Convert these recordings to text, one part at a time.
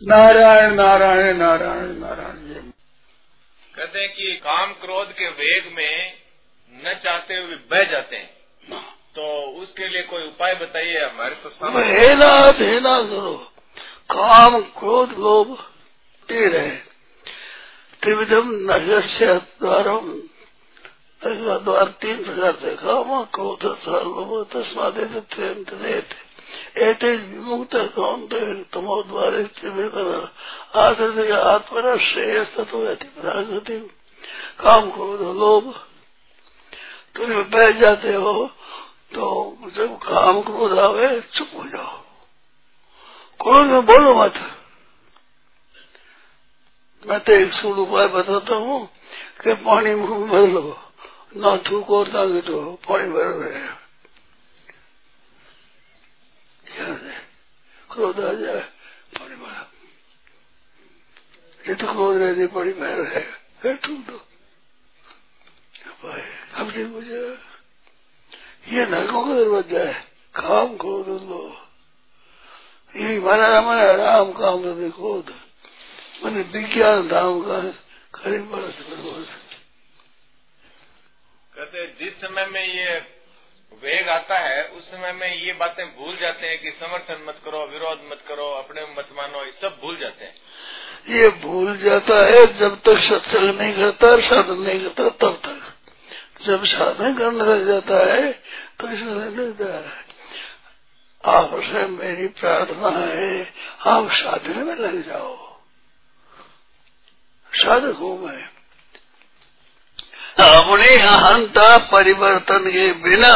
नारायण नारायण नारायण नारायण। कहते हैं कि काम क्रोध के वेग में न चाहते हुए बह जाते हैं। तो उसके लिए कोई उपाय बताइए हमारे तो सामने। हेला हेला करो। काम क्रोध लोभ तीर है। त्रिविधम नज़र द्वारम द्वार तीन प्रकार से। काम क्रोध लोभ तस्मादेत एते विमुक्त कौंत तमोद्वारे आश्रित आत्मना तत्व प्रागति काम क्रोध लोभ तुम बैठ जाते हो तो जब काम क्रोध आवे चुप हो जाओ क्रोध में बोलो मत मैं तो एक सूल उपाय बताता हूँ कि पानी मुख में भर लो ना थूक और ताकि तो पानी भर रहे क्रोध आ जाए। पानी भरा। ये तो क्रोध रहती पानी भर है। फिर थूक दो अब हो जाए ये नरकों का दरवाज़ा है। काम क्रोध लो। ये हमारा हमारा राम काम क्रोध। मैंने विज्ञान धाम का करीब बरस कहते जिस समय में ये वेग आता है, उस समय में ये बातें भूल जाते हैं कि समर्थन मत करो, विरोध मत करो, अपने मत मानो, ये सब भूल जाते हैं। ये भूल जाता है, जब तक सत्संग नहीं करता, साधन नहीं करता, तब तक। जब साधन करने लग जाता है तो इसमें लगता है आपसे मेरी प्रार्थना है, आप साधन में लग जाओ। साधक हूँ मैं। अपने अहंता परिवर्तन के बिना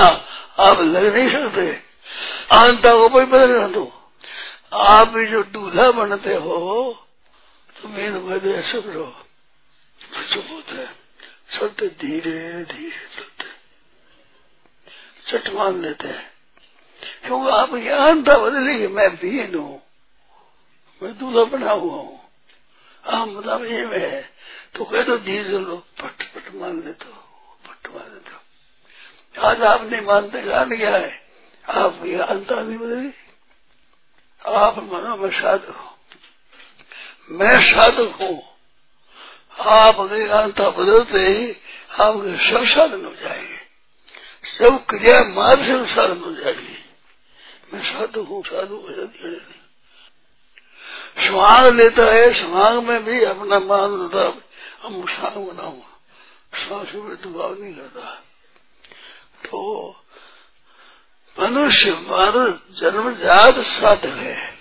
आप लग नहीं सकते। अहंता को कोई बदल दो आप भी जो दूल्हा बनते हो तो मेरे मज़े सुख रहो चुप होते चलते धीरे धीरे चलते चट मान लेते हैं। क्योंकि आप अहंता बदलेगी, मैं बीन हूँ। मैं दूल्हा बना हुआ हूँ। हाँ मतलब ये में तो कह दो, धीरे लो, पट। मान लेते हो, पट मान लेते हो। आज आप नहीं मानते, जान क्या है। आप ये अंता नहीं बदली। आप मानो मैं साधक हूँ। मैं साधक हूँ। आप अगर अंता बदलते ही आपके सब साधन हो जाएँगे। सब क्रिया मार्ग से साधन हो जाएगी। मैं साधु हूँ, साधु स्वांग लेता है, स्वांग में भी अपना मान लेता हम सांग बनाऊँगा। सांस में दुबाव नहीं करता तो मनुष्य मानव जन्मजात साधक है।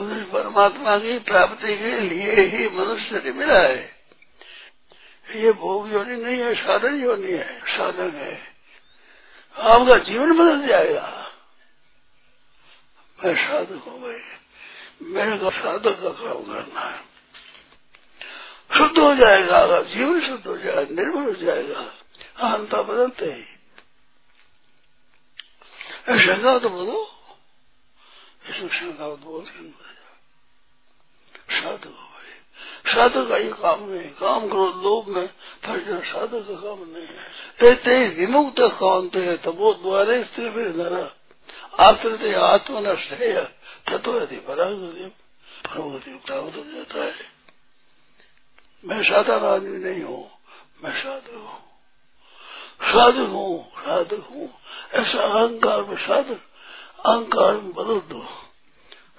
मनुष्य परमात्मा की प्राप्ति के लिए ही मनुष्य ने मिला है। ये भोग योनि नहीं है, साधन योनि है साधन है। आपका जीवन बदल जाएगा। मैं साधक हो भाई। मेरे को साधक का काम करना है। शुद्ध हो जाएगा, जीवन शुद्ध हो जाएगा निर्मल हो जाएगा, अहंता बदलते ही। शंका तो बोलो। इसमें शंका तो बोल साधु हो भाई। साधु का ये काम नहीं। काम करो, लोग में फंसना साधु का काम नहीं है। ते विमुक्त कांत है। तबो द्वारे स्त्री फिर नरा आश्रित आत्मन श्रेय तत्व यदि परागति प्रभुति प्राप्त हो जाता है। मैं साधारण आदमी नहीं हूँ। मैं साधु हूँ। साधु हूँ साधु हूँ। ऐसा अहंकार में साधु अहंकार में बदल दो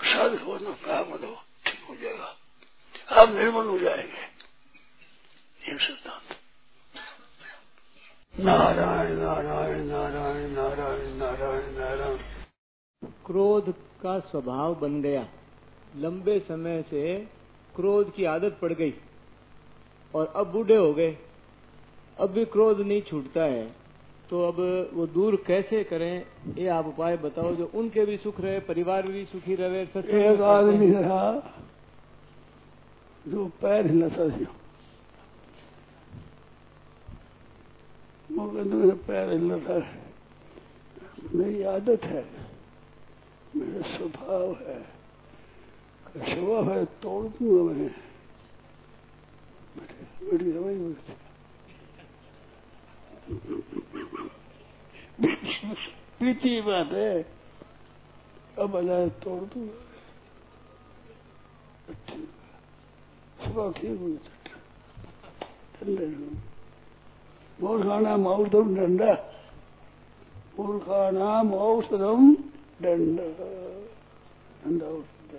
साधु होना प्रारंभ दो ठीक हो जाएगा। आप निर्मल हो जाएँगे। ये सिद्धांत। नारायण नारायण नारायण नारायण नारायण नारायण। क्रोध का स्वभाव बन गया। लंबे समय से क्रोध की आदत पड़ गई। और अब बूढ़े हो गए। अब भी क्रोध नहीं छूटता है। तो अब वो दूर कैसे करें? ये आप उपाय बताओ जो उनके भी सुख रहे परिवार भी सुखी रहे एक आदमी रहा जो पैर हिलाता था वो पैर हिलाता है मेरी आदत है मेरा स्वभाव है। स्वभाव है तोड़ दूँगा मैं। बड़ी रवाई बीती बात है अब अजाय तोड़ दूँगा बात ठीक हुई ठंडे मूर्खाणाम औषधम डंडा मूर्खाणाम औषधम दंड दंड औषध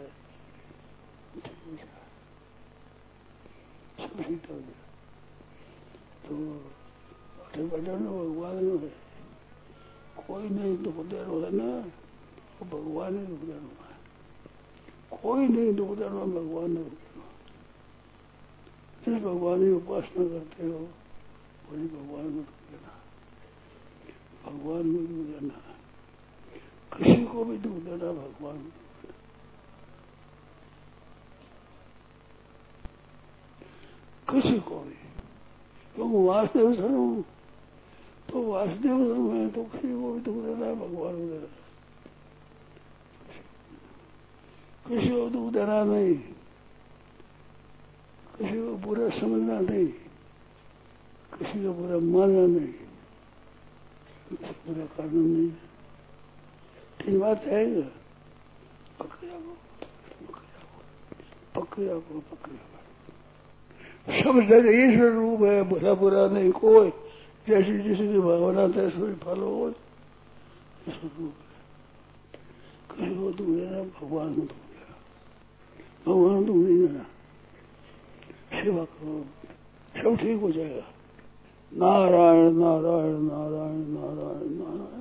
सब ठीक हो गया तो अठे भजन भगवान है कोई नहीं दुख देनो है ना तो भगवान ही है कोई नहीं दुख देनो भगवान ने दुख देनो भगवान की उपासना करते हो वही भगवान को देना भगवान को दुख देना किसी को भी दुख देना भगवान को किसी को भी क्योंकि वासुदेव सर्व तो वासुदेव सर्व है तो किसी को भी दुख देना भगवान को देना किसी को दुख देना नहीं। किसी को बुरा समझना नहीं। किसी को बुरा मानना नहीं। किसी बुरा करना नहीं। ठीक बात है पकड़ा को पकड़ा को पकड़ा को सब जगह ईश्वर रूप है बुरा बुरा नहीं, कोई जैसी जैसी की भावना तैसे फल हो कहीं रूप तुम दुख देना भगवान को तू देना भगवान तुम नहीं देना सेवा करो। सब ठीक हो जाएगा। नारायण नारायण नारायण नारायण नारायण।